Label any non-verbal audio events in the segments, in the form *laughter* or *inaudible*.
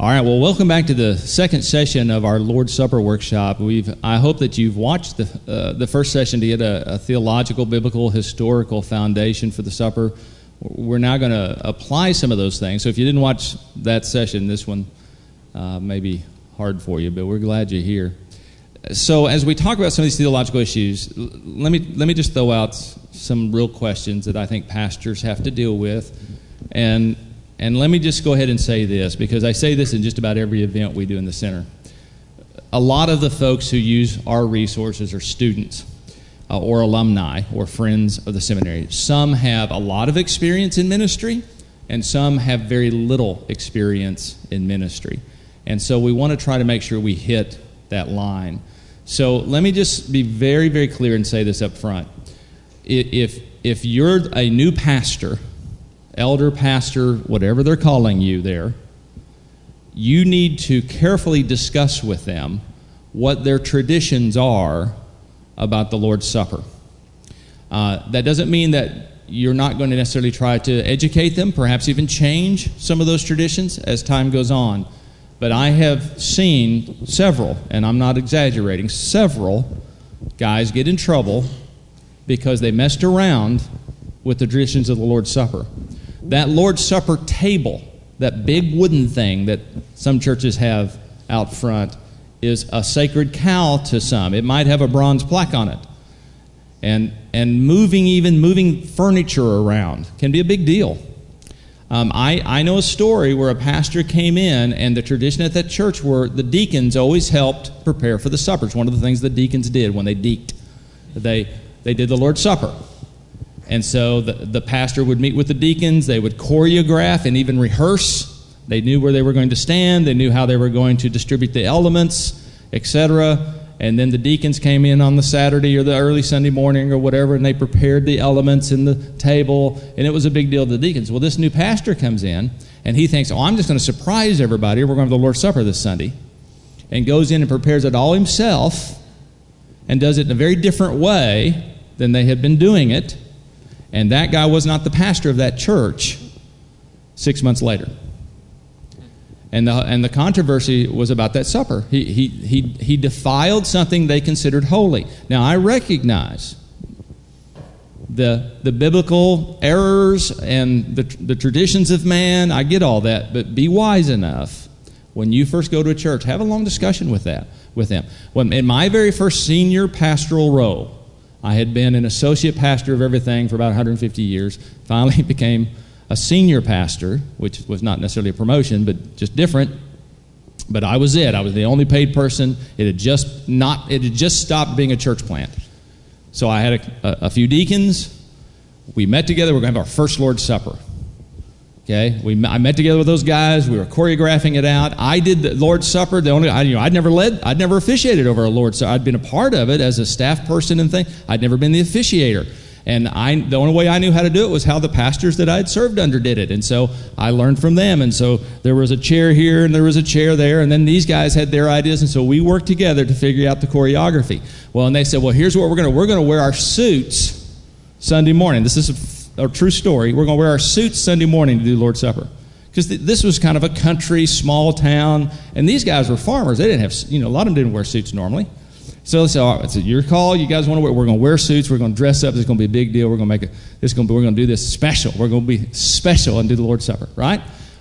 All right, well, welcome back to the second session of our Lord's Supper workshop. We've, I hope that you've watched the, uh, the first session to get a, a, theological, biblical, historical foundation for the supper. We're now going to apply some of those things. So if you didn't watch that session, this one uh, may be hard for you, but we're glad you're here. So as we talk about some of these theological issues, let me, let me just throw out some real questions that I think pastors have to deal with. And and let me just go ahead and say this because I say this in just about every event we do in the center. A lot of the folks who use our resources are students uh, or alumni or friends of the seminary. Some have a lot of experience in ministry, and some have very little experience in ministry. And so we want to try to make sure we hit that line. So let me just be very, very clear and say this up front. If, if you're a new pastor, elder, pastor, whatever they're calling you there, you need to carefully discuss with them what their traditions are about the Lord's Supper. Uh, that doesn't mean that you're not going to necessarily try to educate them, perhaps even change some of those traditions as time goes on. But I have seen several, and I'm not exaggerating, several guys get in trouble because they messed around with the traditions of the Lord's Supper. That Lord's Supper table, that big wooden thing that some churches have out front, is a sacred cow to some. It might have a bronze plaque on it. And, and moving, even moving furniture around, can be a big deal. Um, I, I know a story where a pastor came in, and the tradition at that church were the deacons always helped prepare for the supper. It's one of the things the deacons did when they deeked. They, they did the Lord's Supper. And so the, the pastor would meet with the deacons, they would choreograph and even rehearse. They knew where they were going to stand, they knew how they were going to distribute the elements, etc. And then the deacons came in on the Saturday or the early Sunday morning or whatever, and they prepared the elements in the table, and it was a big deal to the deacons. Well, this new pastor comes in, and he thinks, oh, I'm just going to surprise everybody. We're going to have the Lord's Supper this Sunday. And goes in and prepares it all himself and does it in a very different way than they had been doing it. And that guy was not the pastor of that church six months later. And the, and the controversy was about that supper. He, he, he, he defiled something they considered holy. Now, I recognize the, the biblical errors and the, the traditions of man. I get all that. But be wise enough when you first go to a church, have a long discussion with that with them. When, in my very first senior pastoral role, I had been an associate pastor of everything for about 150 years. Finally *laughs* became a senior pastor, which was not necessarily a promotion, but just different. But I was it. I was the only paid person. It had just not. It had just stopped being a church plant. So I had a, a, a few deacons. We met together. We're going to have our first Lord's Supper. Okay, we, I met together with those guys. We were choreographing it out. I did the Lord's Supper. The only, I, you know, I'd never led, I'd never officiated over a Lord's Supper. I'd been a part of it as a staff person and thing. I'd never been the officiator. And I, the only way I knew how to do it was how the pastors that I'd served under did it. And so I learned from them. And so there was a chair here and there was a chair there. And then these guys had their ideas. And so we worked together to figure out the choreography. Well, and they said, well, here's what we're going to, we're going to wear our suits Sunday morning. This is a true story. We're going to wear our suits Sunday morning to do Lord's Supper. Because th- this was kind of a country, small town, and these guys were farmers. They didn't have, you know, a lot of them didn't wear suits normally. So it's, uh, it's your call. You guys want to wear? We're going to wear suits. We're going to dress up. Is going to be a big deal. We're going to make it. This going to be, we're going to do this special. We're going to be special and do the Lord's Supper, right?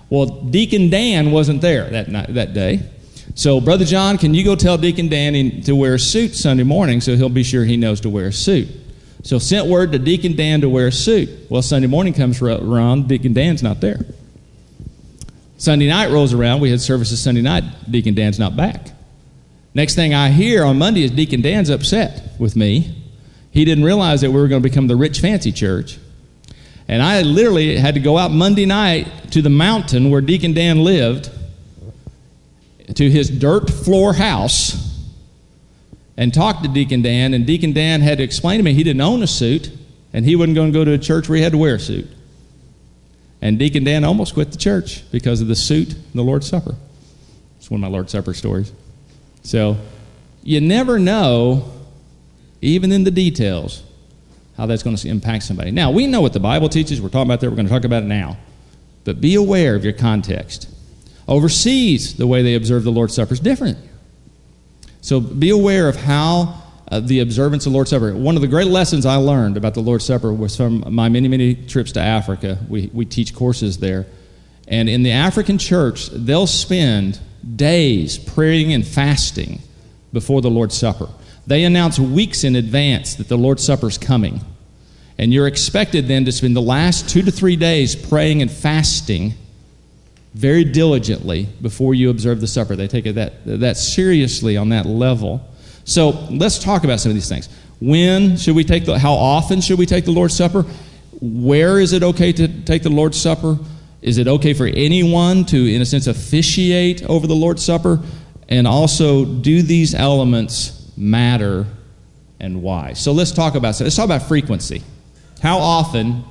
Well, Deacon Dan wasn't there that night, that day. So, Brother John, can you go tell Deacon Dan to wear a suit Sunday morning so he'll be sure he knows to wear a suit? So sent word to Deacon Dan to wear a suit. Well, Sunday morning comes around, Deacon Dan's not there. Sunday night rolls around, we had services Sunday night, Deacon Dan's not back. Next thing I hear on Monday is Deacon Dan's upset with me. He didn't realize that we were going to become the rich fancy church. And I literally had to go out Monday night to the mountain where Deacon Dan lived, to his dirt floor house and talked to Deacon Dan, and Deacon Dan had to explain to me he didn't own a suit, and he wasn't going to go to a church where he had to wear a suit. And Deacon Dan almost quit the church because of the suit and the Lord's Supper. It's one of my Lord's Supper stories. So you never know, even in the details, how that's going to impact somebody. Now, we know what the Bible teaches. We're talking about that. We're going to talk about it now. But be aware of your context. Overseas, the way they observe the Lord's Supper is different. So be aware of how uh, the observance of Lord's Supper. One of the great lessons I learned about the Lord's Supper was from my many, many trips to Africa. We, we teach courses there. And in the African church, they'll spend days praying and fasting before the Lord's Supper. They announce weeks in advance that the Lord's Supper is coming. And you're expected then to spend the last two to three days praying and fasting very diligently before you observe the supper. They take it that, that seriously on that level. So let's talk about some of these things. When should we take the, how often should we take the Lord's Supper? Where is it okay to take the Lord's Supper? Is it okay for anyone to, in a sense, officiate over the Lord's Supper? And also, do these elements matter and why? So let's talk about so let's talk about frequency. How often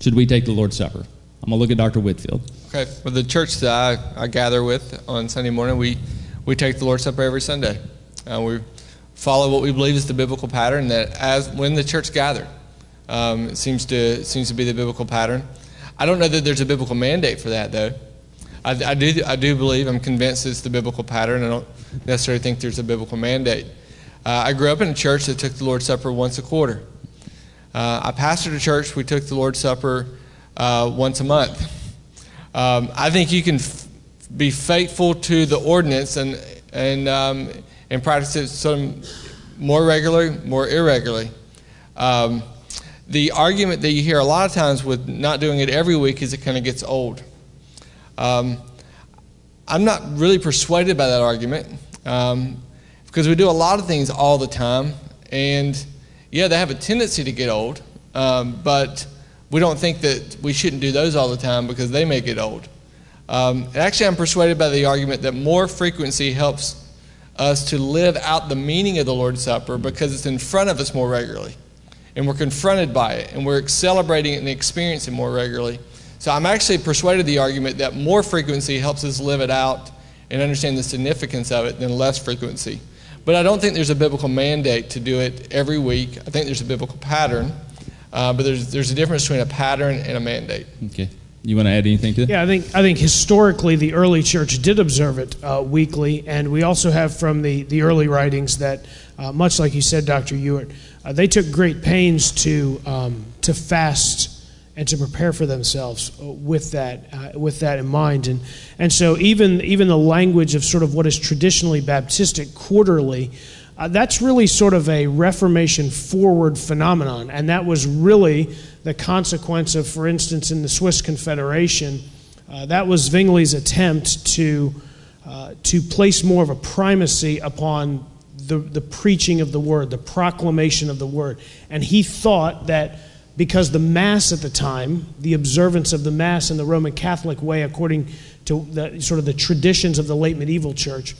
should we take the Lord's Supper? I'm gonna look at Dr. Whitfield. Okay, well, the church that I, I gather with on Sunday morning, we we take the Lord's Supper every Sunday. Uh, we follow what we believe is the biblical pattern that as when the church gathered, um, it seems to seems to be the biblical pattern. I don't know that there's a biblical mandate for that though. I, I do I do believe I'm convinced it's the biblical pattern. I don't necessarily think there's a biblical mandate. Uh, I grew up in a church that took the Lord's Supper once a quarter. Uh, I pastored a church. We took the Lord's Supper uh, once a month. Um, I think you can be faithful to the ordinance and and um, and practice it some more regularly, more irregularly. Um, the argument that you hear a lot of times with not doing it every week is it kind of gets old. Um, I'm not really persuaded by that argument um, because we do a lot of things all the time, and yeah, they have a tendency to get old, um, but we don't think that we shouldn't do those all the time because they may get old. Um, actually, I'm persuaded by the argument that more frequency helps us to live out the meaning of the Lord's Supper because it's in front of us more regularly. And we're confronted by it, and we're celebrating it and experiencing it more regularly. So I'm actually persuaded the argument that more frequency helps us live it out and understand the significance of it than less frequency. But I don't think there's a biblical mandate to do it every week. I think there's a biblical pattern, uh, but there's, there's a difference between a pattern and a mandate. Okay. You want to add anything to that? Yeah, I think I think historically the early church did observe it uh, weekly, and we also have from the, the early writings that, uh, much like you said, Dr. Ewart, uh, they took great pains to um, to fast and to prepare for themselves uh, with that uh, with that in mind, and and so even even the language of sort of what is traditionally Baptistic quarterly. Uh, that's really sort of a Reformation forward phenomenon, and that was really the consequence of, for instance, in the Swiss Confederation, uh, that was Zwingli's attempt to, uh, to place more of a primacy upon the, the preaching of the word, the proclamation of the word. And he thought that because the Mass at the time, the observance of the Mass in the Roman Catholic way, according to the, sort of the traditions of the late medieval church,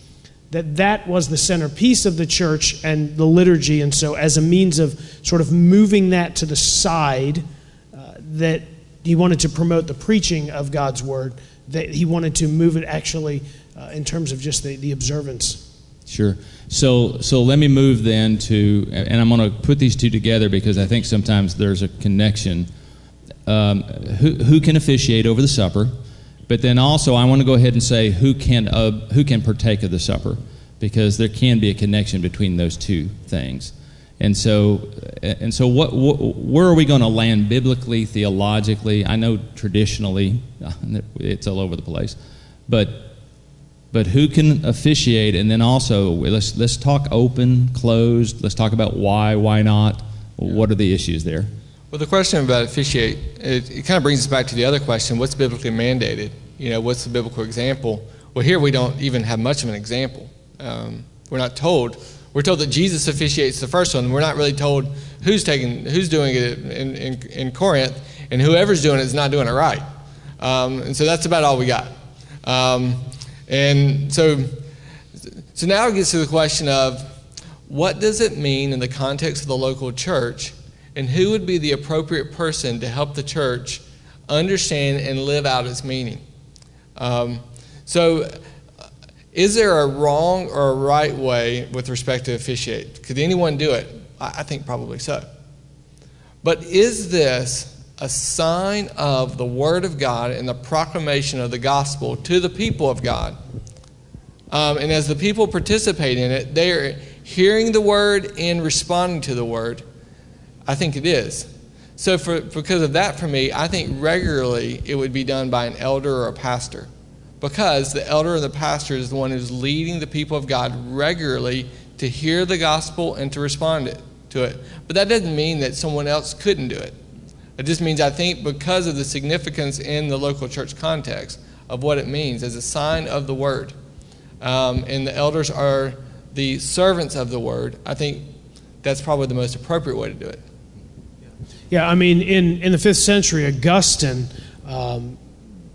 that that was the centerpiece of the church and the liturgy. And so, as a means of sort of moving that to the side, that he wanted to promote the preaching of God's word, that he wanted to move it actually uh, in terms of just the, the observance. Sure. So, so let me move then to, and I'm going to put these two together because I think sometimes there's a connection. Um, who, who can officiate over the supper? But then also, I want to go ahead and say who can, uh, who can partake of the supper because there can be a connection between those two things. And so, and so what, what where are we going to land biblically, theologically? I know traditionally *laughs* it's all over the place, but, but who can officiate? And then also, let's, let's talk open, closed. Let's talk about why, why not. What are the issues there? Well, the question about officiate, it, it kind of brings us back to the other question what's biblically mandated? You know, what's the biblical example? Well, here we don't even have much of an example. Um, we're not told we're told that Jesus officiates the first one. We're not really told who's taking, who's doing it in, in, in Corinth, and whoever's doing it is not doing it right. Um, and so that's about all we got. Um, and so, so now it gets to the question of what does it mean in the context of the local church, and who would be the appropriate person to help the church understand and live out its meaning? Um, so is there a wrong or a right way with respect to officiate? Could anyone do it? I think probably so. But is this a sign of the Word of God and the proclamation of the gospel to the people of God. Um, and as the people participate in it, they are hearing the Word and responding to the Word. I think it is. So, for, because of that, for me, I think regularly it would be done by an elder or a pastor. Because the elder or the pastor is the one who's leading the people of God regularly to hear the gospel and to respond to it. But that doesn't mean that someone else couldn't do it. It just means I think because of the significance in the local church context of what it means as a sign of the word, um, and the elders are the servants of the word, I think that's probably the most appropriate way to do it. Yeah, I mean, in, in the fifth century, Augustine um,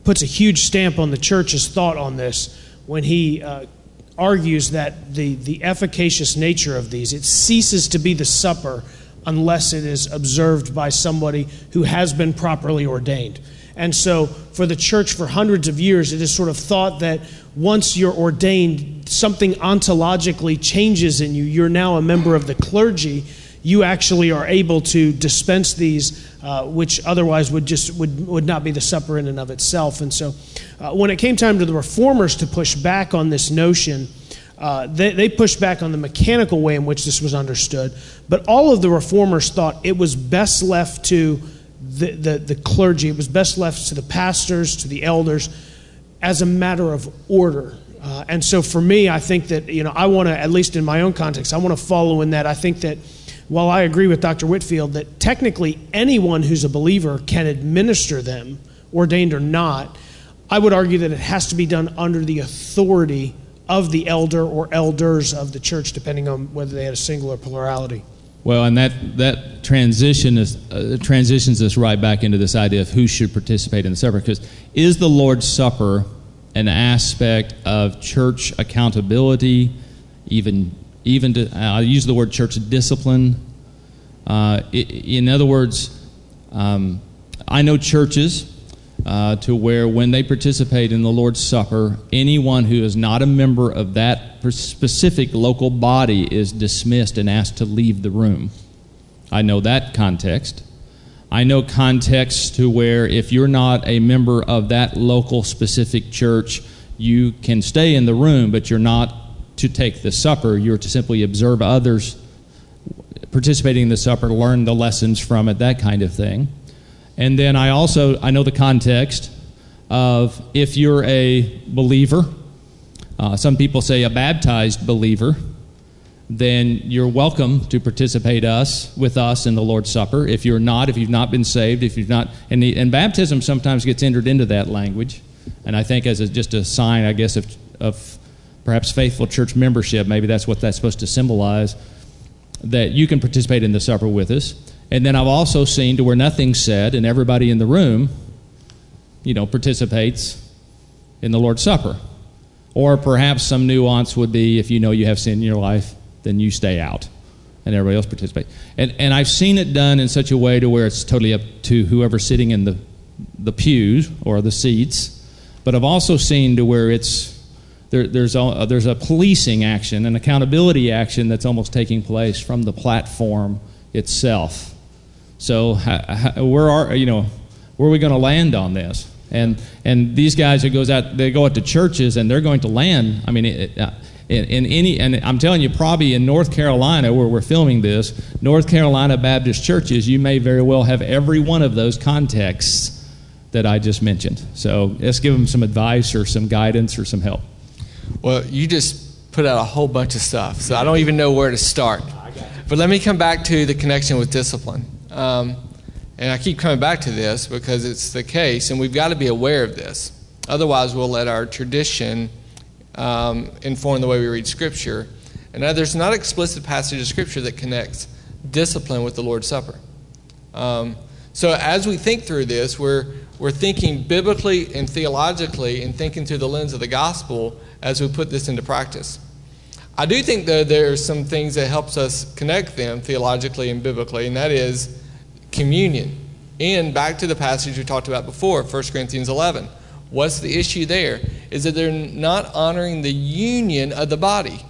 puts a huge stamp on the church's thought on this when he uh, argues that the, the efficacious nature of these, it ceases to be the supper unless it is observed by somebody who has been properly ordained. And so, for the church for hundreds of years, it is sort of thought that once you're ordained, something ontologically changes in you. You're now a member of the clergy. You actually are able to dispense these, uh, which otherwise would just would, would not be the supper in and of itself. And so, uh, when it came time to the reformers to push back on this notion, uh, they, they, pushed back on the mechanical way in which this was understood, but all of the reformers thought it was best left to the, the, the clergy, it was best left to the pastors, to the elders, as a matter of order. Uh, and so for me, I think that, you know, I want to, at least in my own context, I want to follow in that. I think that while I agree with Dr. Whitfield that technically anyone who's a believer can administer them, ordained or not, I would argue that it has to be done under the authority of the elder or elders of the church, depending on whether they had a single or plurality. Well, and that, that transition is, uh, transitions us right back into this idea of who should participate in the supper. Because is the Lord's Supper an aspect of church accountability, even, even to, I use the word church discipline. Uh, in other words, um, I know churches uh, to where when they participate in the Lord's Supper, anyone who is not a member of that specific local body is dismissed and asked to leave the room. I know that context. I know context to where if you're not a member of that local specific church, you can stay in the room, but you're not to take the supper. You're to simply observe others participating in the supper, learn the lessons from it, that kind of thing. And then I also I know the context of if you're a believer, uh, some people say a baptized believer, then you're welcome to participate us with us in the Lord's Supper. If you're not, if you've not been saved, if you've not, and, the, and baptism sometimes gets entered into that language, and I think as a, just a sign, I guess, of, of perhaps faithful church membership, maybe that's what that's supposed to symbolize, that you can participate in the supper with us. And then I've also seen to where nothing's said and everybody in the room, you know, participates in the Lord's Supper. Or perhaps some nuance would be if you know you have sin in your life, then you stay out and everybody else participate. And, and I've seen it done in such a way to where it's totally up to whoever's sitting in the, the pews or the seats. But I've also seen to where it's there, there's, a, there's a policing action, an accountability action that's almost taking place from the platform itself. So where are you know where are we going to land on this? And and these guys who goes out they go out to churches and they're going to land. I mean. It, uh, in, in, any, and I'm telling you, probably in North Carolina, where we're filming this, North Carolina Baptist churches, you may very well have every one of those contexts that I just mentioned. So let's give them some advice or some guidance or some help. Well, you just put out a whole bunch of stuff, so I don't even know where to start. But let me come back to the connection with discipline. Um, and I keep coming back to this because it's the case, and we've got to be aware of this. Otherwise, we'll let our tradition um, inform the way we read Scripture. And now, there's not explicit passage of Scripture that connects discipline with the Lord's Supper. Um, so, as we think through this, we're, we're thinking biblically and theologically and thinking through the lens of the gospel as we put this into practice. I do think that there are some things that helps us connect them theologically and biblically, and that is communion. And back to the passage we talked about before, 1 Corinthians 11. What's the issue there? Is that they're not honoring the union of the body.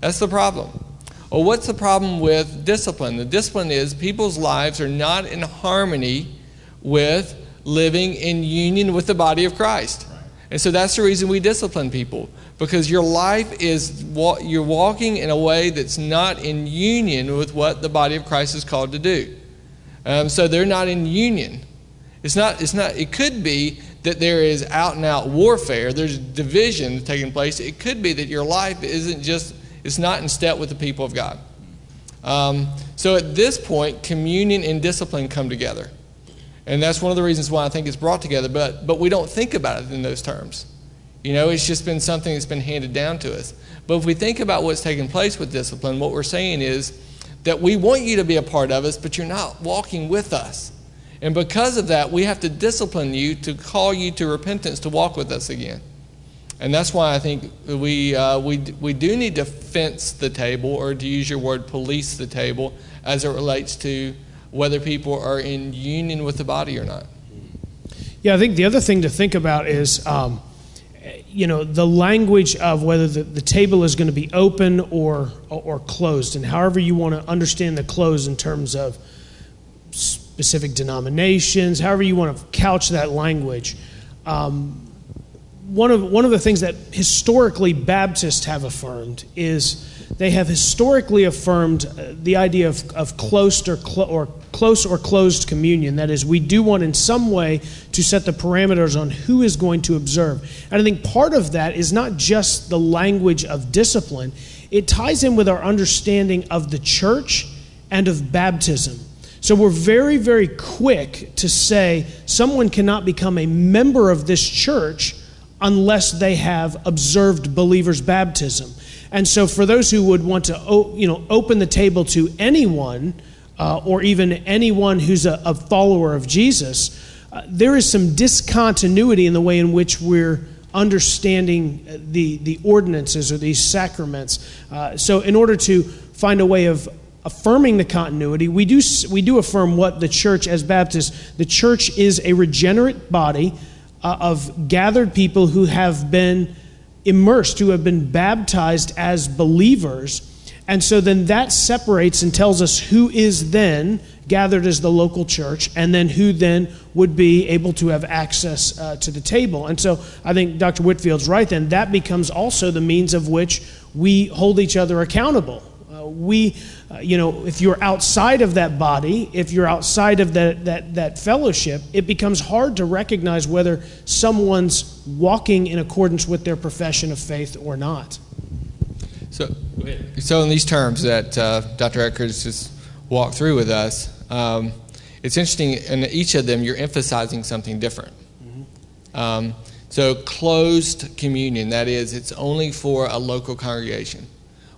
That's the problem. Well, what's the problem with discipline? The discipline is people's lives are not in harmony with living in union with the body of Christ. And so that's the reason we discipline people because your life is you're walking in a way that's not in union with what the body of Christ is called to do. Um, so they're not in union. It's not. It's not. It could be that there is out and out warfare. There's division taking place. It could be that your life isn't just. It's not in step with the people of God. Um, so at this point, communion and discipline come together. And that's one of the reasons why I think it's brought together, but, but we don't think about it in those terms. You know, it's just been something that's been handed down to us. But if we think about what's taking place with discipline, what we're saying is that we want you to be a part of us, but you're not walking with us. And because of that, we have to discipline you to call you to repentance to walk with us again. And that's why I think we, uh, we, we do need to fence the table, or to use your word, police the table, as it relates to whether people are in union with the body or not. Yeah, I think the other thing to think about is, um, you know, the language of whether the, the table is going to be open or, or closed, and however you want to understand the close in terms of specific denominations, however you want to couch that language. Um, one of, one of the things that historically Baptists have affirmed is they have historically affirmed uh, the idea of, of close or, clo- or close or closed communion. That is, we do want in some way to set the parameters on who is going to observe. And I think part of that is not just the language of discipline, it ties in with our understanding of the church and of baptism. So we're very, very quick to say someone cannot become a member of this church unless they have observed believers' baptism. And so, for those who would want to, you know, open the table to anyone, uh, or even anyone who's a, a follower of Jesus, uh, there is some discontinuity in the way in which we're understanding the the ordinances or these sacraments. Uh, so, in order to find a way of affirming the continuity, we do we do affirm what the church as Baptists, the church is a regenerate body uh, of gathered people who have been immersed, who have been baptized as believers. And so then that separates and tells us who is then gathered as the local church, and then who then would be able to have access uh, to the table. And so I think Dr. Whitfield's right then. That becomes also the means of which we hold each other accountable. Uh, we, uh, you know, if you're outside of that body, if you're outside of that, that, that fellowship, it becomes hard to recognize whether someone's walking in accordance with their profession of faith or not. So, so in these terms that uh, Dr. Eckers just walked through with us, um, it's interesting, in each of them, you're emphasizing something different. Mm-hmm. Um, so, closed communion, that is, it's only for a local congregation.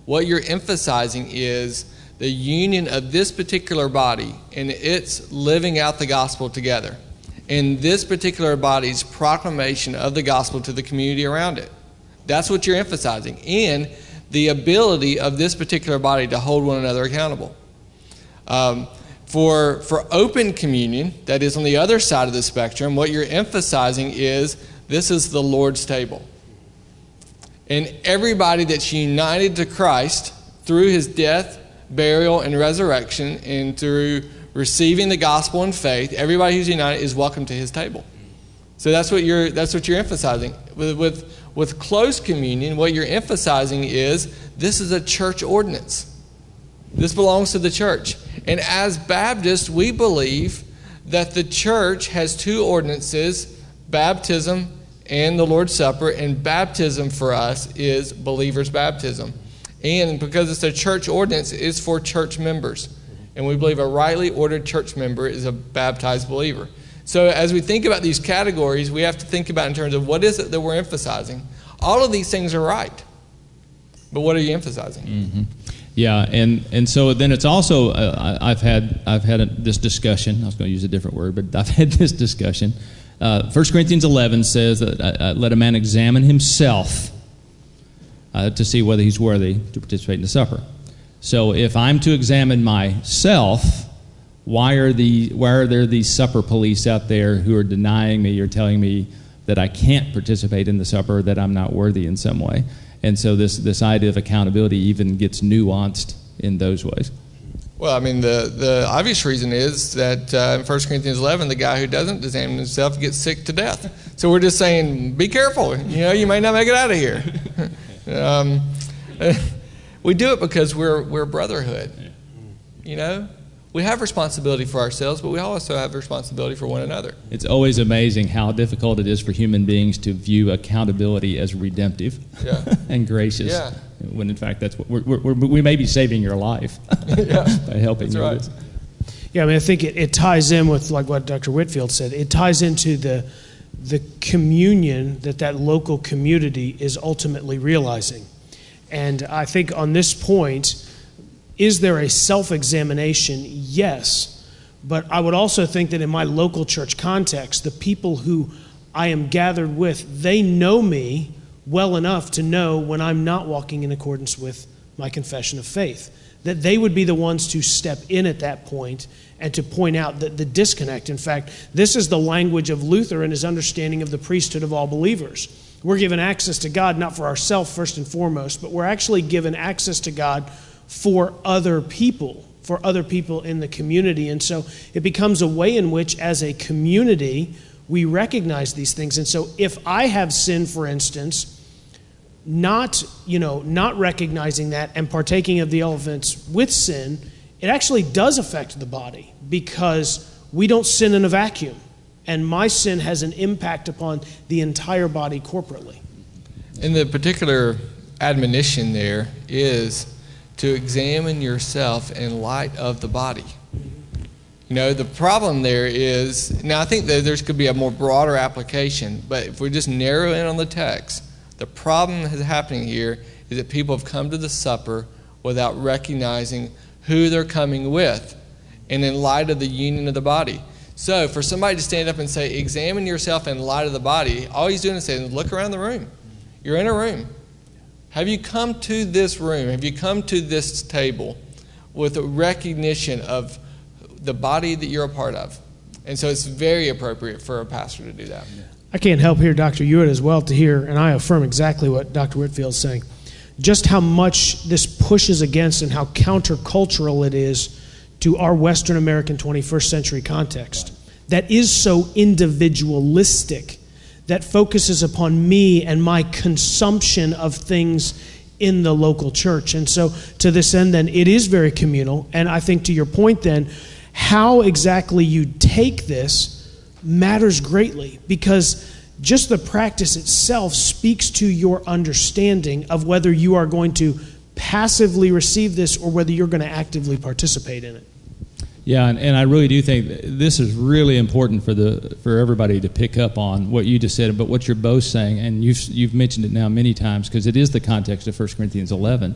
What you're emphasizing is the union of this particular body and its living out the gospel together. And this particular body's proclamation of the gospel to the community around it. That's what you're emphasizing. And the ability of this particular body to hold one another accountable. Um, for, for open communion, that is on the other side of the spectrum, what you're emphasizing is this is the Lord's table. And everybody that's united to Christ through his death, burial, and resurrection, and through receiving the gospel in faith, everybody who's united is welcome to his table. So that's what you're, that's what you're emphasizing. With, with, with close communion, what you're emphasizing is this is a church ordinance. This belongs to the church. And as Baptists, we believe that the church has two ordinances baptism and the Lord's Supper, and baptism for us is believer's baptism. And because it's a church ordinance, it's for church members. And we believe a rightly ordered church member is a baptized believer. So as we think about these categories, we have to think about in terms of what is it that we're emphasizing. All of these things are right, but what are you emphasizing? Mm-hmm. Yeah, and, and so then it's also uh, I've had I've had a, this discussion. I was going to use a different word, but *laughs* I've had this discussion uh, 1 Corinthians 11 says that uh, uh, let a man examine himself uh, to see whether he's worthy to participate in the supper. So if I'm to examine myself, why are, the, why are there these supper police out there who are denying me or telling me that I can't participate in the supper, that I'm not worthy in some way? And so this, this idea of accountability even gets nuanced in those ways. Well, I mean, the, the obvious reason is that uh, in 1 Corinthians 11, the guy who doesn't examine himself gets sick to death. So we're just saying, be careful. You know, you may not make it out of here. *laughs* um, *laughs* we do it because we're, we're brotherhood. You know, we have responsibility for ourselves, but we also have responsibility for one another. It's always amazing how difficult it is for human beings to view accountability as redemptive Yeah. *laughs* and gracious. Yeah. When in fact, that's what we're, we're, we may be saving your life *laughs* by helping That's you. right. Yeah, I mean, I think it, it ties in with like what Dr. Whitfield said. It ties into the the communion that that local community is ultimately realizing. And I think on this point, is there a self-examination? Yes, but I would also think that in my local church context, the people who I am gathered with, they know me well enough to know when I'm not walking in accordance with my confession of faith that they would be the ones to step in at that point and to point out that the disconnect. In fact, this is the language of Luther and his understanding of the priesthood of all believers. We're given access to God not for ourselves first and foremost, but we're actually given access to God for other people, for other people in the community. And so it becomes a way in which, as a community, we recognize these things. And so if I have sinned, for instance, not you know not recognizing that and partaking of the elements with sin it actually does affect the body because we don't sin in a vacuum and my sin has an impact upon the entire body corporately And the particular admonition there is to examine yourself in light of the body. You know, the problem there is now I think that there could be a more broader application, but if we just narrow in on the text, the problem that's happening here is that people have come to the supper without recognizing who they're coming with and in light of the union of the body. So, for somebody to stand up and say, examine yourself in light of the body, all he's doing is saying, look around the room. You're in a room. Have you come to this room? Have you come to this table with a recognition of the body that you're a part of? And so it's very appropriate for a pastor to do that. i can't help hear dr hewitt as well to hear and i affirm exactly what dr whitfield's saying just how much this pushes against and how countercultural it is to our western american 21st century context that is so individualistic that focuses upon me and my consumption of things in the local church. And so, to this end, then, it is very communal. And I think to your point, then, how exactly you take this matters greatly because just the practice itself speaks to your understanding of whether you are going to passively receive this or whether you're going to actively participate in it. Yeah, and, and I really do think this is really important for the for everybody to pick up on what you just said, but what you're both saying, and you've you've mentioned it now many times because it is the context of 1 Corinthians 11.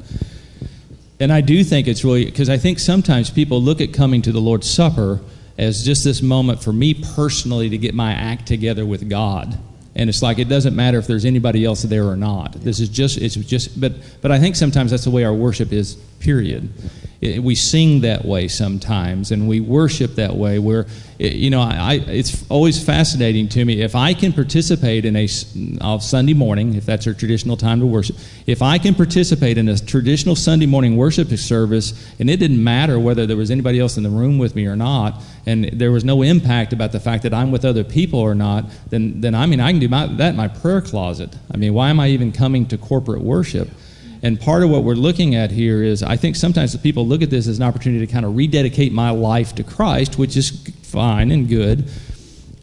And I do think it's really because I think sometimes people look at coming to the Lord's Supper as just this moment for me personally to get my act together with God. And it's like it doesn't matter if there's anybody else there or not. This is just it's just but but I think sometimes that's the way our worship is. Period. It, we sing that way sometimes, and we worship that way. Where you know, I, it's always fascinating to me if I can participate in a uh, Sunday morning, if that's our traditional time to worship. If I can participate in a traditional Sunday morning worship service, and it didn't matter whether there was anybody else in the room with me or not, and there was no impact about the fact that I'm with other people or not, then then I mean I can do my, that in my prayer closet. I mean, why am I even coming to corporate worship? And part of what we're looking at here is I think sometimes the people look at this as an opportunity to kind of rededicate my life to Christ, which is fine and good.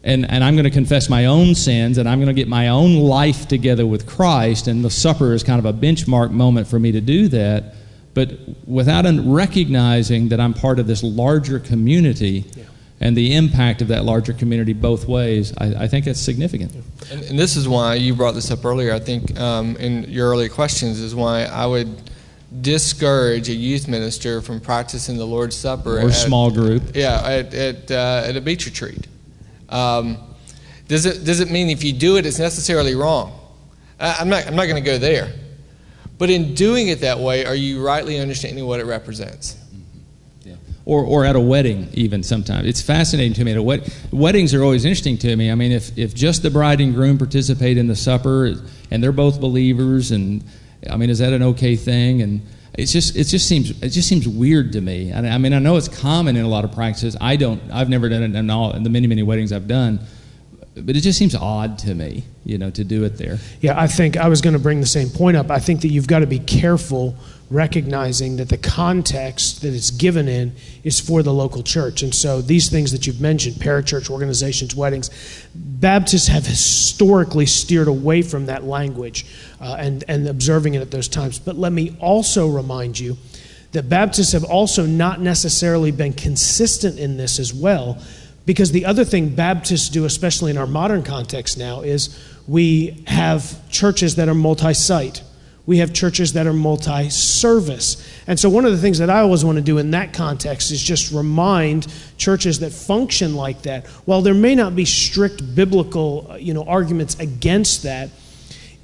And, and I'm going to confess my own sins and I'm going to get my own life together with Christ. And the supper is kind of a benchmark moment for me to do that. But without recognizing that I'm part of this larger community, yeah and the impact of that larger community both ways, I, I think that's significant. And, and, this is why you brought this up earlier. I think um, in your earlier questions is why I would discourage a youth minister from practicing the Lord's Supper or a small group. Yeah, at at, uh, at a beach retreat. Um, does it does it mean if you do it, it's necessarily wrong? I, I'm not I'm not going to go there. But in doing it that way, are you rightly understanding what it represents? Or, or at a wedding even sometimes it's fascinating to me wed- weddings are always interesting to me i mean if, if just the bride and groom participate in the supper and they're both believers and i mean is that an okay thing and it's just it just seems it just seems weird to me. I, I mean, I know it's common in a lot of practices. I don't. I've never done it in all in the many many weddings I've done, but it just seems odd to me, you know, to do it there. Yeah, I think I was going to bring the same point up. I think that you've got to be careful recognizing that the context that it's given in is for the local church. And so these things that you've mentioned, parachurch organizations, weddings, Baptists have historically steered away from that language uh, and, and observing it at those times. But let me also remind you that Baptists have also not necessarily been consistent in this as well. Because the other thing Baptists do, especially in our modern context now, is we have churches that are multi site we have churches that are multi service. And so, one of the things that I always want to do in that context is just remind churches that function like that. While there may not be strict biblical uh, you know, arguments against that,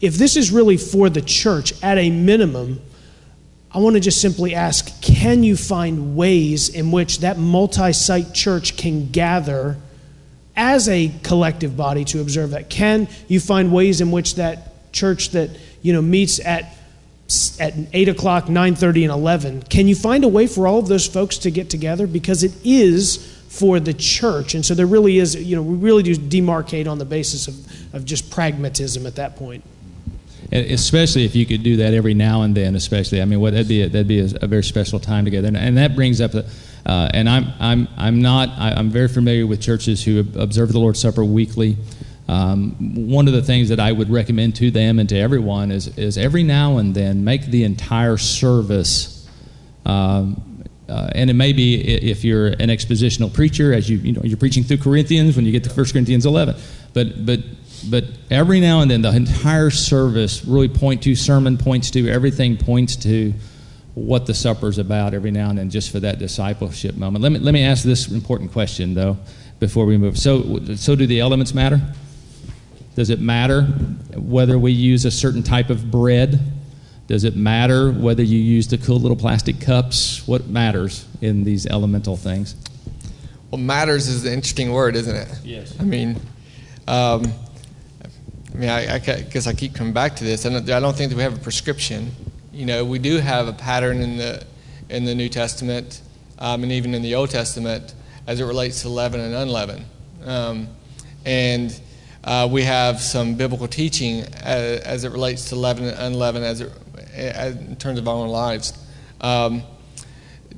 if this is really for the church, at a minimum, I want to just simply ask can you find ways in which that multi site church can gather as a collective body to observe that? Can you find ways in which that church that you know, meets at at 8 o'clock, 9.30, and 11. Can you find a way for all of those folks to get together? Because it is for the church. And so there really is, you know, we really do demarcate on the basis of, of just pragmatism at that point. Especially if you could do that every now and then, especially. I mean, what, that'd be, a, that'd be a, a very special time together. And, and that brings up, uh, and I'm, I'm, I'm not, I, I'm very familiar with churches who observe the Lord's Supper weekly. Um, one of the things that I would recommend to them and to everyone is, is every now and then make the entire service. Um, uh, and it may be if you're an expositional preacher, as you you know you're preaching through Corinthians when you get to 1 Corinthians 11. But but but every now and then the entire service really point to sermon points to everything points to what the supper is about every now and then just for that discipleship moment. Let me let me ask this important question though before we move. So so do the elements matter? Does it matter whether we use a certain type of bread? Does it matter whether you use the cool little plastic cups? What matters in these elemental things? Well, matters is an interesting word, isn't it? Yes. I mean, um, I mean, I, I, I keep coming back to this. I don't, I don't think that we have a prescription. You know, we do have a pattern in the in the New Testament um, and even in the Old Testament as it relates to leaven and unleavened. Um, and uh, we have some biblical teaching as, as, it relates to leaven and unleavened as it, as, in terms of our own lives. Um,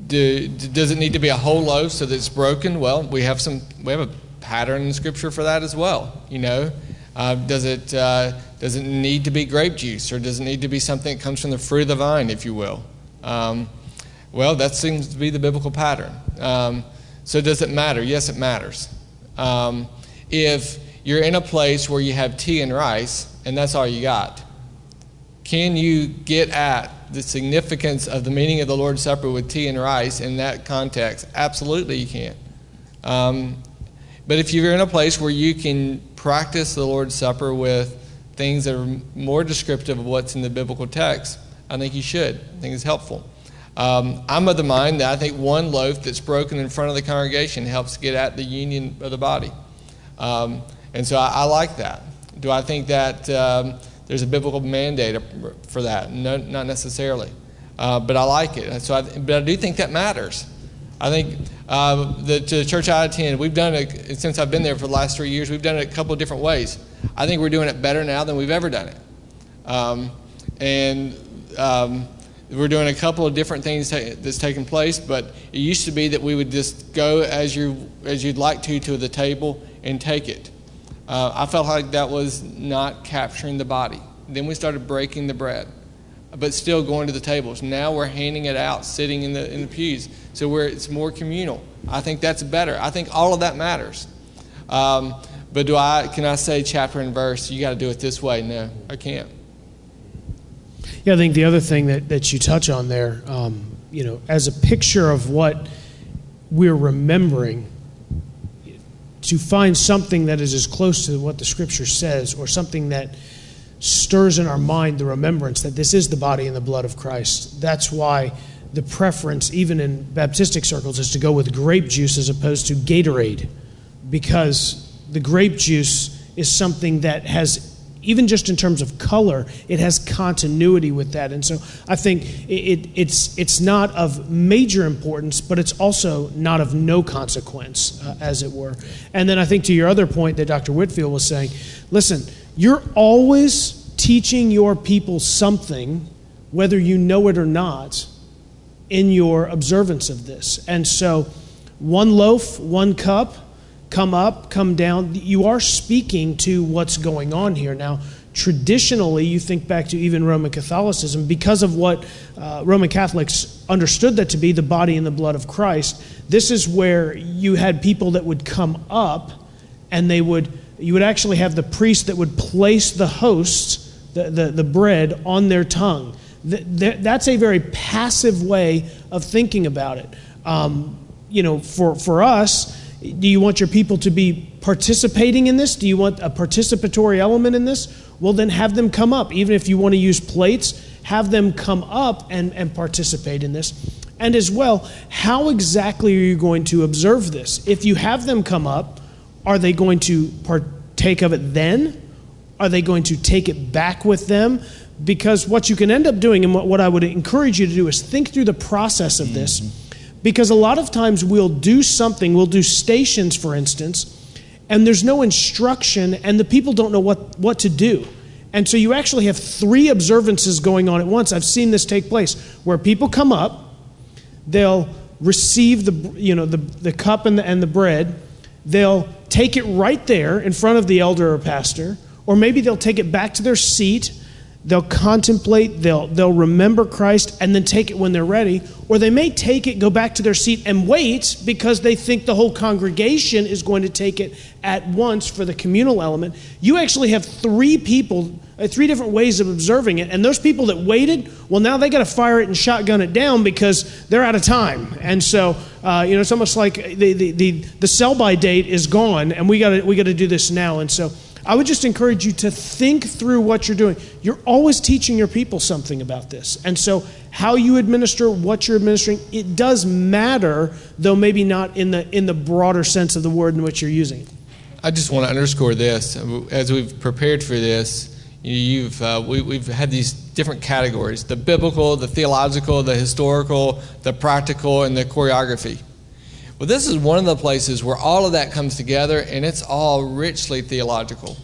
do, does it need to be a whole loaf so that it's broken? Well, we have some. We have a pattern in Scripture for that as well. You know, uh, does it uh, does it need to be grape juice, or does it need to be something that comes from the fruit of the vine, if you will? Um, well, that seems to be the biblical pattern. Um, so, does it matter? Yes, it matters. Um, if you're in a place where you have tea and rice, and that's all you got. Can you get at the significance of the meaning of the Lord's Supper with tea and rice in that context? Absolutely, you can. Um, but if you're in a place where you can practice the Lord's Supper with things that are more descriptive of what's in the biblical text, I think you should. I think it's helpful. Um, I'm of the mind that I think one loaf that's broken in front of the congregation helps get at the union of the body. Um, and so I, I like that. Do I think that um, there's a biblical mandate for that? No, not necessarily. Uh, but I like it. So I, but I do think that matters. I think uh, the, the church I attend, we've done it since I've been there for the last three years. We've done it a couple of different ways. I think we're doing it better now than we've ever done it. Um, and um, we're doing a couple of different things ta- that's taking place. But it used to be that we would just go as you as you'd like to to the table and take it. Uh, I felt like that was not capturing the body. Then we started breaking the bread, but still going to the tables. Now we're handing it out, sitting in the in the pews, so where it's more communal. I think that's better. I think all of that matters. Um, but do I? Can I say chapter and verse? You got to do it this way. No, I can't. Yeah, I think the other thing that, that you touch on there, um, you know, as a picture of what we're remembering to find something that is as close to what the scripture says or something that stirs in our mind the remembrance that this is the body and the blood of Christ. That's why the preference, even in Baptistic circles, is to go with grape juice as opposed to Gatorade, because the grape juice is something that has even just in terms of color, it has continuity with that. And so I think it, it's, it's not of major importance, but it's also not of no consequence, uh, as it were. And then I think to your other point that Dr. Whitfield was saying, listen, you're always teaching your people something, whether you know it or not, in your observance of this. And so, one loaf, one cup, come up, come down. You are speaking to what's going on here. Now, traditionally, you think back to even Roman Catholicism, because of what uh, Roman Catholics understood that to be the body and the blood of Christ, this is where you had people that would come up and they would, you would actually have the priest that would place the host, the, the, the bread, on their tongue. That's a very passive way of thinking about it. Um, you know, for, for us, do you want your people to be participating in this? Do you want a participatory element in this? Well, then have them come up. Even if you want to use plates, have them come up and, and participate in this. And as well, how exactly are you going to observe this? If you have them come up, are they going to partake of it then? Are they going to take it back with them? Because what you can end up doing, and what, what I would encourage you to do, is think through the process of this. Mm-hmm because a lot of times we'll do something, we'll do stations, for instance, and there's no instruction, and the people don't know what, what to do. And so you actually have three observances going on at once. I've seen this take place where people come up, they'll receive the, you know, the, the cup and the, and the bread, they'll take it right there in front of the elder or pastor, or maybe they'll take it back to their seat they'll contemplate, they'll, they'll remember Christ, and then take it when they're ready. Or they may take it, go back to their seat, and wait because they think the whole congregation is going to take it at once for the communal element. You actually have three people, uh, three different ways of observing it. And those people that waited, well, now they got to fire it and shotgun it down because they're out of time. And so, uh, you know, it's almost like the, the, the, the sell by date is gone, and we got we got to do this now. And so, I would just encourage you to think through what you're doing. You're always teaching your people something about this. And so, how you administer what you're administering, it does matter, though maybe not in the, in the broader sense of the word in which you're using it. I just want to underscore this. As we've prepared for this, you've, uh, we, we've had these different categories the biblical, the theological, the historical, the practical, and the choreography. Well, this is one of the places where all of that comes together and it's all richly theological.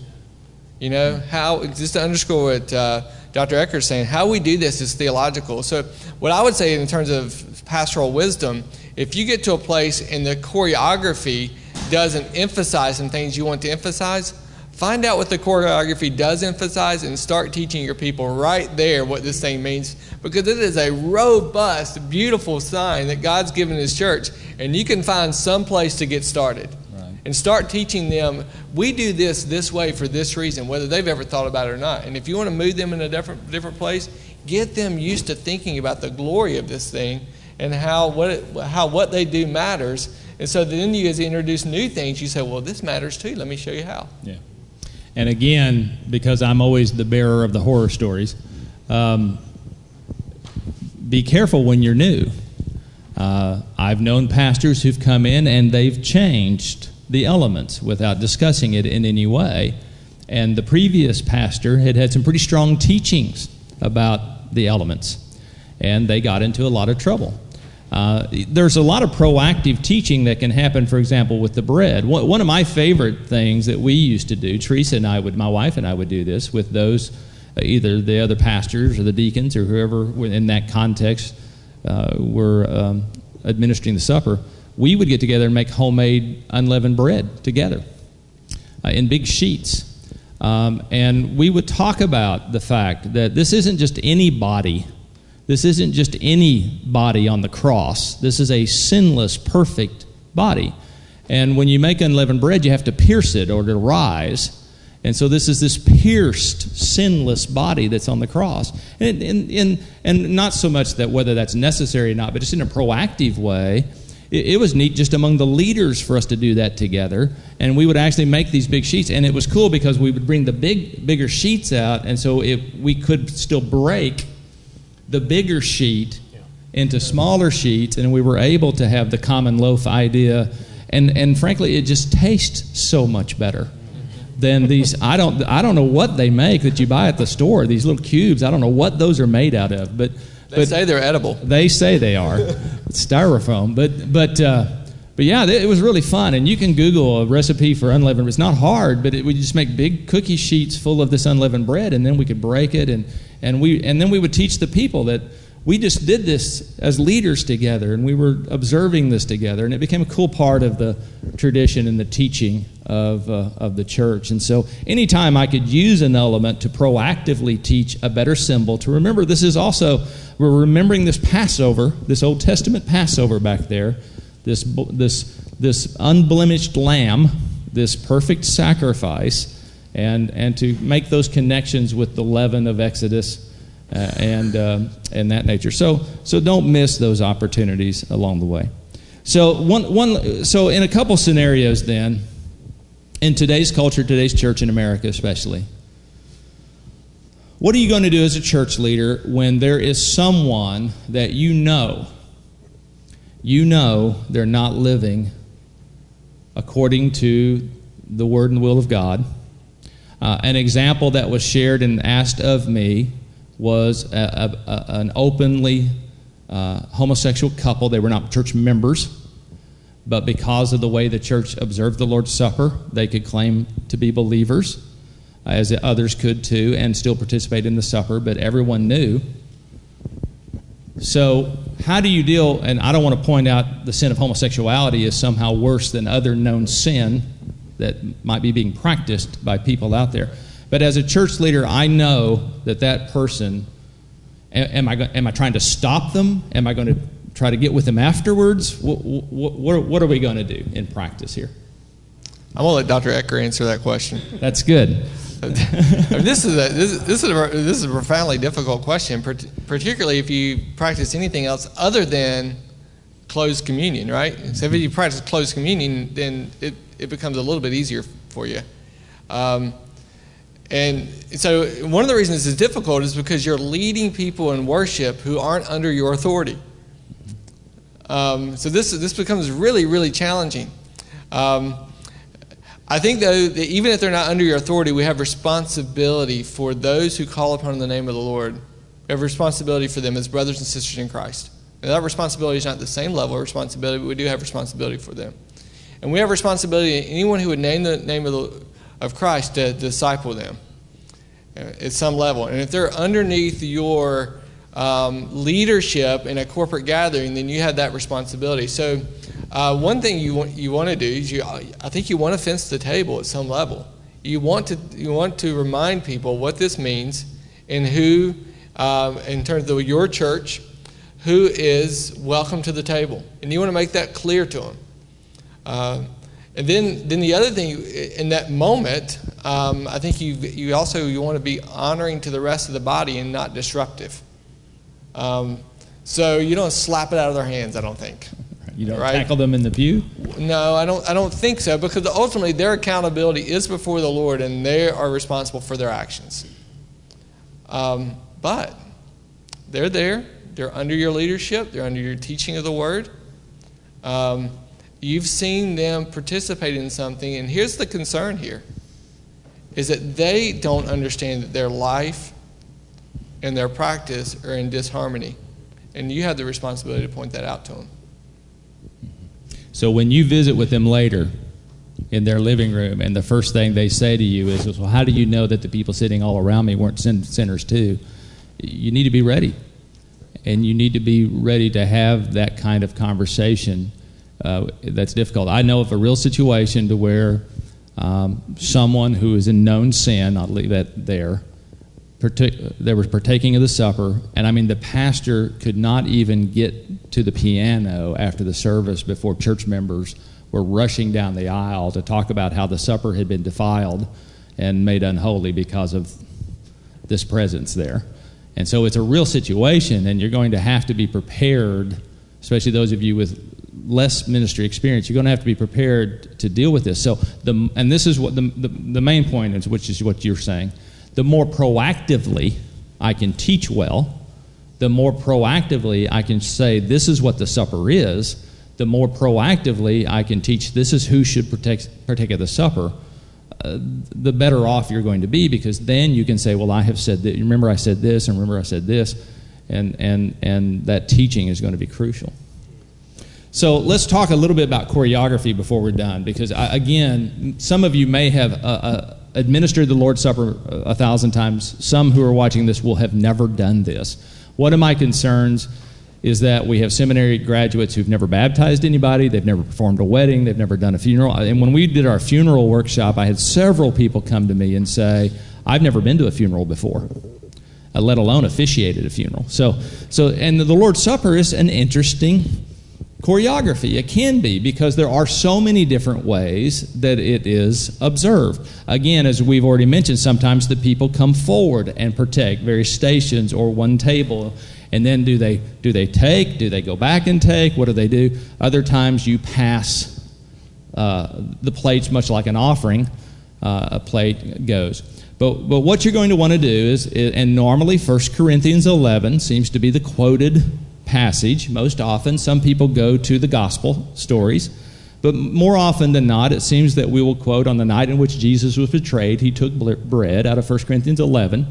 You know, how, just to underscore what uh, Dr. Ecker is saying, how we do this is theological. So, what I would say in terms of pastoral wisdom, if you get to a place and the choreography doesn't emphasize some things you want to emphasize, Find out what the choreography does emphasize and start teaching your people right there what this thing means because it is a robust, beautiful sign that God's given His church, and you can find some place to get started. Right. And start teaching them, we do this this way for this reason, whether they've ever thought about it or not. And if you want to move them in a different, different place, get them used to thinking about the glory of this thing and how what, it, how what they do matters. And so then you, as you introduce new things, you say, well, this matters too. Let me show you how. Yeah. And again, because I'm always the bearer of the horror stories, um, be careful when you're new. Uh, I've known pastors who've come in and they've changed the elements without discussing it in any way. And the previous pastor had had some pretty strong teachings about the elements, and they got into a lot of trouble. Uh, there's a lot of proactive teaching that can happen, for example, with the bread. One of my favorite things that we used to do, Teresa and I would, my wife and I would do this with those, uh, either the other pastors or the deacons or whoever in that context uh, were um, administering the supper. We would get together and make homemade unleavened bread together uh, in big sheets. Um, and we would talk about the fact that this isn't just any body this isn't just any body on the cross. This is a sinless, perfect body. And when you make unleavened bread, you have to pierce it or to rise. And so this is this pierced, sinless body that's on the cross. And, and, and, and not so much that whether that's necessary or not, but just in a proactive way. It, it was neat just among the leaders for us to do that together. And we would actually make these big sheets. And it was cool because we would bring the big, bigger sheets out. And so it, we could still break the bigger sheet into smaller sheets, and we were able to have the common loaf idea. And, and frankly, it just tastes so much better than these. I don't I don't know what they make that you buy at the store. These little cubes. I don't know what those are made out of, but They but say they're edible. they say they are it's *laughs* styrofoam, but but uh, but yeah, it was really fun. And you can Google a recipe for unleavened. It's not hard, but it, we just make big cookie sheets full of this unleavened bread, and then we could break it, and and we and then we would teach the people that we just did this as leaders together, and we were observing this together, and it became a cool part of the tradition and the teaching of uh, of the church. And so, anytime I could use an element to proactively teach a better symbol, to remember this is also we're remembering this Passover, this Old Testament Passover back there, this this this unblemished lamb, this perfect sacrifice, and and to make those connections with the leaven of Exodus uh, and uh, and that nature. So so don't miss those opportunities along the way. So one one so in a couple scenarios then, in today's culture, today's church in America especially. What are you going to do as a church leader when there is someone that you know, you know they're not living according to the word and will of God? Uh, an example that was shared and asked of me was a, a, a, an openly uh, homosexual couple. They were not church members, but because of the way the church observed the Lord's Supper, they could claim to be believers as others could too, and still participate in the supper, but everyone knew. So, how do you deal? And I don't want to point out the sin of homosexuality is somehow worse than other known sin that might be being practiced by people out there. But as a church leader, I know that that person, am I, am I trying to stop them? Am I going to try to get with them afterwards? What, what, what are we going to do in practice here? I'm going to let Dr. Ecker answer that question. That's good. *laughs* this is a this, this is a this is a profoundly difficult question, particularly if you practice anything else other than closed communion, right? So if you practice closed communion, then it, it becomes a little bit easier for you. Um, and so one of the reasons it's difficult is because you're leading people in worship who aren't under your authority. Um, so this this becomes really really challenging. Um, I think, though, that even if they're not under your authority, we have responsibility for those who call upon the name of the Lord. We have responsibility for them as brothers and sisters in Christ. And that responsibility is not the same level of responsibility, but we do have responsibility for them. And we have responsibility anyone who would name the name of, the, of Christ to disciple them at some level. And if they're underneath your um, leadership in a corporate gathering, then you have that responsibility. So uh, one thing you want, you want to do is you, I think you want to fence the table at some level. You want to, you want to remind people what this means and who, um, in terms of your church, who is welcome to the table. And you want to make that clear to them. Uh, and then, then the other thing in that moment, um, I think you, you also you want to be honoring to the rest of the body and not disruptive. Um, so you don't slap it out of their hands, I don't think. You don't right? tackle them in the pew? No, I don't. I don't think so because ultimately their accountability is before the Lord, and they are responsible for their actions. Um, but they're there. They're under your leadership. They're under your teaching of the Word. Um, you've seen them participate in something, and here's the concern here: is that they don't understand that their life and their practice are in disharmony, and you have the responsibility to point that out to them. So when you visit with them later in their living room, and the first thing they say to you is, Well, how do you know that the people sitting all around me weren't sin- sinners too? You need to be ready. And you need to be ready to have that kind of conversation uh, that's difficult. I know of a real situation to where um, someone who is in known sin, I'll leave that there, partic- they were partaking of the supper, and I mean, the pastor could not even get to the piano after the service before church members were rushing down the aisle to talk about how the supper had been defiled and made unholy because of this presence there. And so it's a real situation, and you're going to have to be prepared, especially those of you with less ministry experience. You're going to have to be prepared to deal with this. So, the, and this is what the, the, the main point is, which is what you're saying the more proactively I can teach well, the more proactively I can say, this is what the supper is, the more proactively I can teach, this is who should partake, partake of the supper. uh, the better off you're going to be because then you can say, well, I have said that. Remember, I said this, and remember, I said this, and and and that teaching is going to be crucial. So let's talk a little bit about choreography before we're done, because I, again, some of you may have uh, uh, administered the Lord's Supper a thousand times. Some who are watching this will have never done this. One of my concerns is that we have seminary graduates who've never baptized anybody, they've never performed a wedding, they've never done a funeral. And when we did our funeral workshop, I had several people come to me and say, I've never been to a funeral before. Uh, let alone officiated a funeral. So, so, and the Lord's Supper is an interesting choreography. It can be because there are so many different ways that it is observed. Again, as we've already mentioned, sometimes the people come forward and partake, various stations or one table and then do they do they take? Do they go back and take? What do they do? Other times you pass uh, the plates, much like an offering. Uh, a plate goes. But, but what you're going to want to do is, and normally 1 Corinthians 11 seems to be the quoted passage. Most often, some people go to the gospel stories. But more often than not, it seems that we will quote on the night in which Jesus was betrayed, he took bread out of 1 Corinthians 11.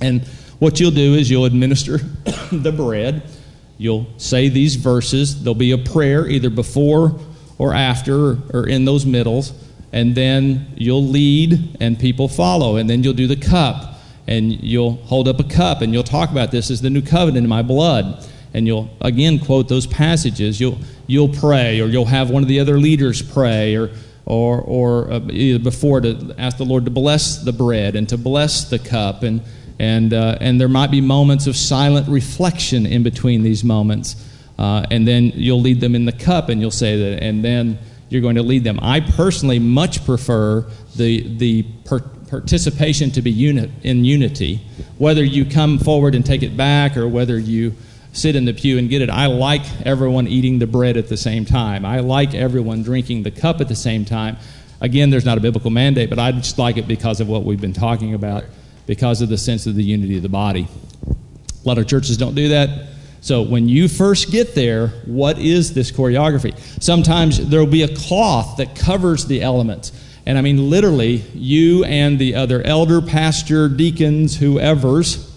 And what you'll do is you'll administer *coughs* the bread. You'll say these verses. There'll be a prayer either before or after or in those middles. And then you'll lead and people follow. And then you'll do the cup. And you'll hold up a cup and you'll talk about this as the new covenant in my blood. And you'll again quote those passages. You'll, you'll pray or you'll have one of the other leaders pray or or, or uh, before to ask the Lord to bless the bread and to bless the cup and, and, uh, and there might be moments of silent reflection in between these moments. Uh, and then you'll lead them in the cup and you'll say that, and then you're going to lead them. I personally much prefer the, the per- participation to be unit, in unity. Whether you come forward and take it back or whether you sit in the pew and get it, I like everyone eating the bread at the same time. I like everyone drinking the cup at the same time. Again, there's not a biblical mandate, but I just like it because of what we've been talking about because of the sense of the unity of the body. A lot of churches don't do that. So when you first get there, what is this choreography? Sometimes there will be a cloth that covers the elements. And I mean, literally, you and the other elder, pastor, deacons, whoever's,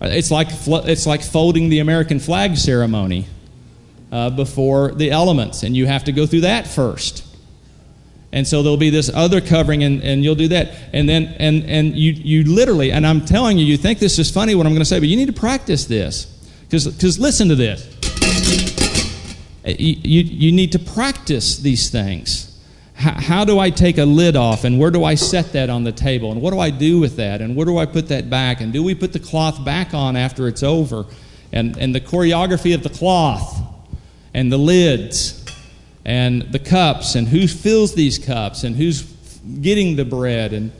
it's like, it's like folding the American flag ceremony uh, before the elements, and you have to go through that first. And so there'll be this other covering, and, and you'll do that. And then, and, and you, you literally, and I'm telling you, you think this is funny what I'm going to say, but you need to practice this. Because listen to this. You, you, you need to practice these things. How, how do I take a lid off, and where do I set that on the table, and what do I do with that, and where do I put that back, and do we put the cloth back on after it's over? And, and the choreography of the cloth, and the lids, and the cups and who fills these cups and who's getting the bread and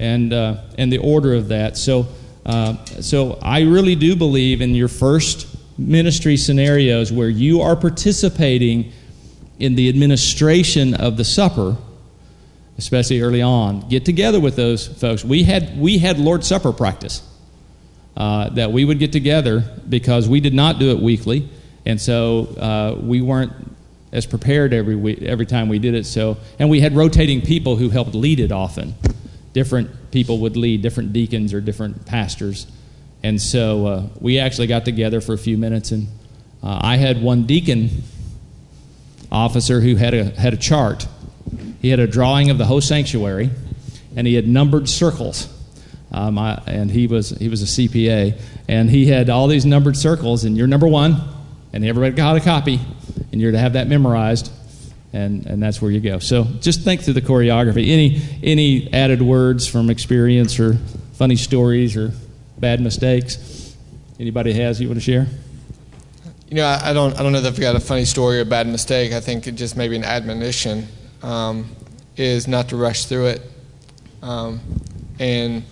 and uh, and the order of that. So uh, so I really do believe in your first ministry scenarios where you are participating in the administration of the supper, especially early on. Get together with those folks. We had we had Lord's Supper practice. Uh, that we would get together because we did not do it weekly, and so uh, we weren't as prepared every week, every time we did it. So, and we had rotating people who helped lead it often. Different people would lead, different deacons or different pastors, and so uh, we actually got together for a few minutes. And uh, I had one deacon officer who had a had a chart. He had a drawing of the whole sanctuary, and he had numbered circles. Um, I, and he was he was a CPA, and he had all these numbered circles, and you're number one, and everybody got a copy and you're to have that memorized, and, and that's where you go. So just think through the choreography. Any, any added words from experience or funny stories or bad mistakes anybody has you want to share? You know, I, don't, I don't know if I've got a funny story or a bad mistake. I think it just maybe an admonition um, is not to rush through it. Um, and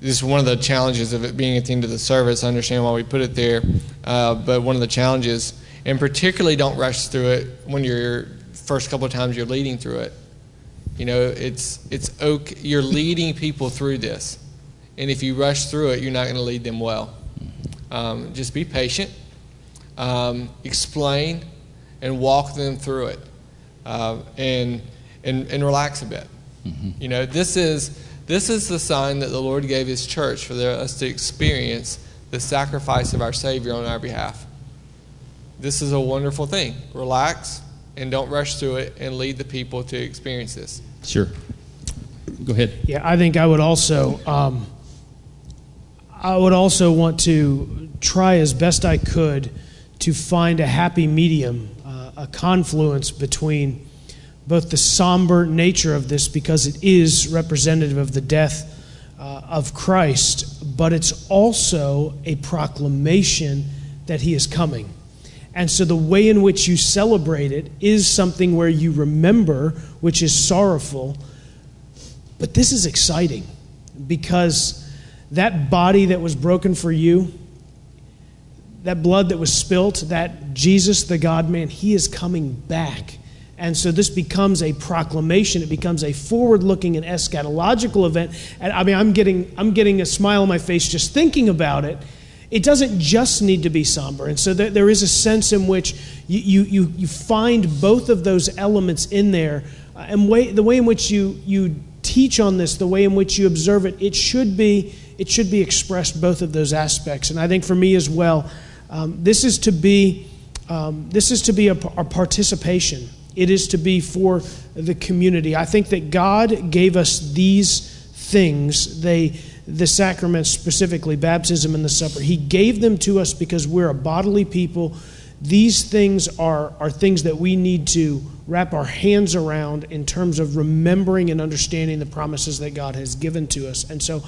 this is one of the challenges of it being at the end of the service. I understand why we put it there, uh, but one of the challenges and particularly don't rush through it when you're first couple of times you're leading through it. You know, it's it's okay. You're leading people through this, and if you rush through it, you're not going to lead them well. Um, just be patient, um, explain, and walk them through it, uh, and and and relax a bit. You know, this is this is the sign that the Lord gave His church for the- us to experience the sacrifice of our Savior on our behalf. This is a wonderful thing. Relax and don't rush through it, and lead the people to experience this. Sure. Go ahead. Yeah, I think I would also, um, I would also want to try as best I could to find a happy medium, uh, a confluence between both the somber nature of this, because it is representative of the death uh, of Christ, but it's also a proclamation that He is coming. And so the way in which you celebrate it is something where you remember, which is sorrowful. But this is exciting because that body that was broken for you, that blood that was spilt, that Jesus, the God man, he is coming back. And so this becomes a proclamation. It becomes a forward-looking and eschatological event. And I mean, I'm getting, I'm getting a smile on my face just thinking about it it doesn't just need to be somber. And so there, there is a sense in which you, you, you find both of those elements in there. Uh, and way, the way in which you, you teach on this, the way in which you observe it, it should be, it should be expressed both of those aspects. And I think for me as well, um, this is to be, um, this is to be a, a participation. It is to be for the community. I think that God gave us these things. They, the sacraments, specifically baptism and the supper. He gave them to us because we're a bodily people. These things are, are things that we need to wrap our hands around in terms of remembering and understanding the promises that God has given to us. And so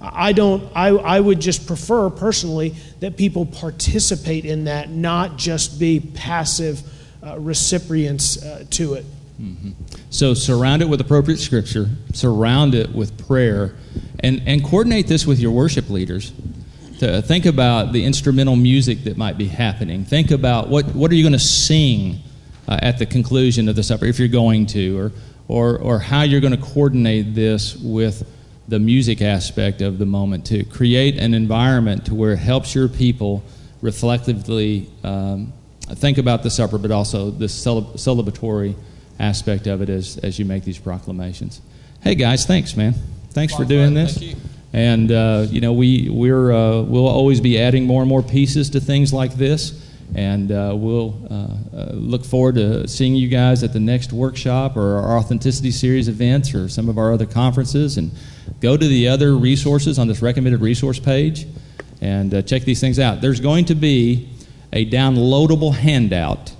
I don't I, I would just prefer personally that people participate in that, not just be passive uh, recipients uh, to it. Mm-hmm. So surround it with appropriate scripture, surround it with prayer, and, and coordinate this with your worship leaders. To think about the instrumental music that might be happening. Think about what, what are you going to sing uh, at the conclusion of the supper, if you're going to, or, or, or how you're going to coordinate this with the music aspect of the moment to create an environment to where it helps your people reflectively um, think about the supper, but also the celebratory aspect of it as, as you make these proclamations. Hey guys, thanks, man. Thanks for doing this. And uh, you know, we we're uh, we'll always be adding more and more pieces to things like this, and uh, we'll uh, uh, look forward to seeing you guys at the next workshop or our authenticity series events or some of our other conferences. And go to the other resources on this recommended resource page and uh, check these things out. There's going to be a downloadable handout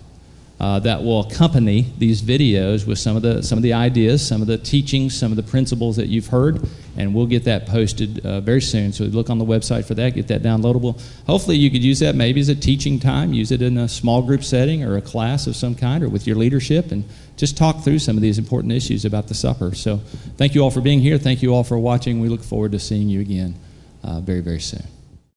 uh, that will accompany these videos with some of the some of the ideas, some of the teachings, some of the principles that you've heard, and we'll get that posted uh, very soon. So look on the website for that, get that downloadable. Hopefully, you could use that maybe as a teaching time, use it in a small group setting or a class of some kind, or with your leadership, and just talk through some of these important issues about the supper. So, thank you all for being here. Thank you all for watching. We look forward to seeing you again uh, very very soon.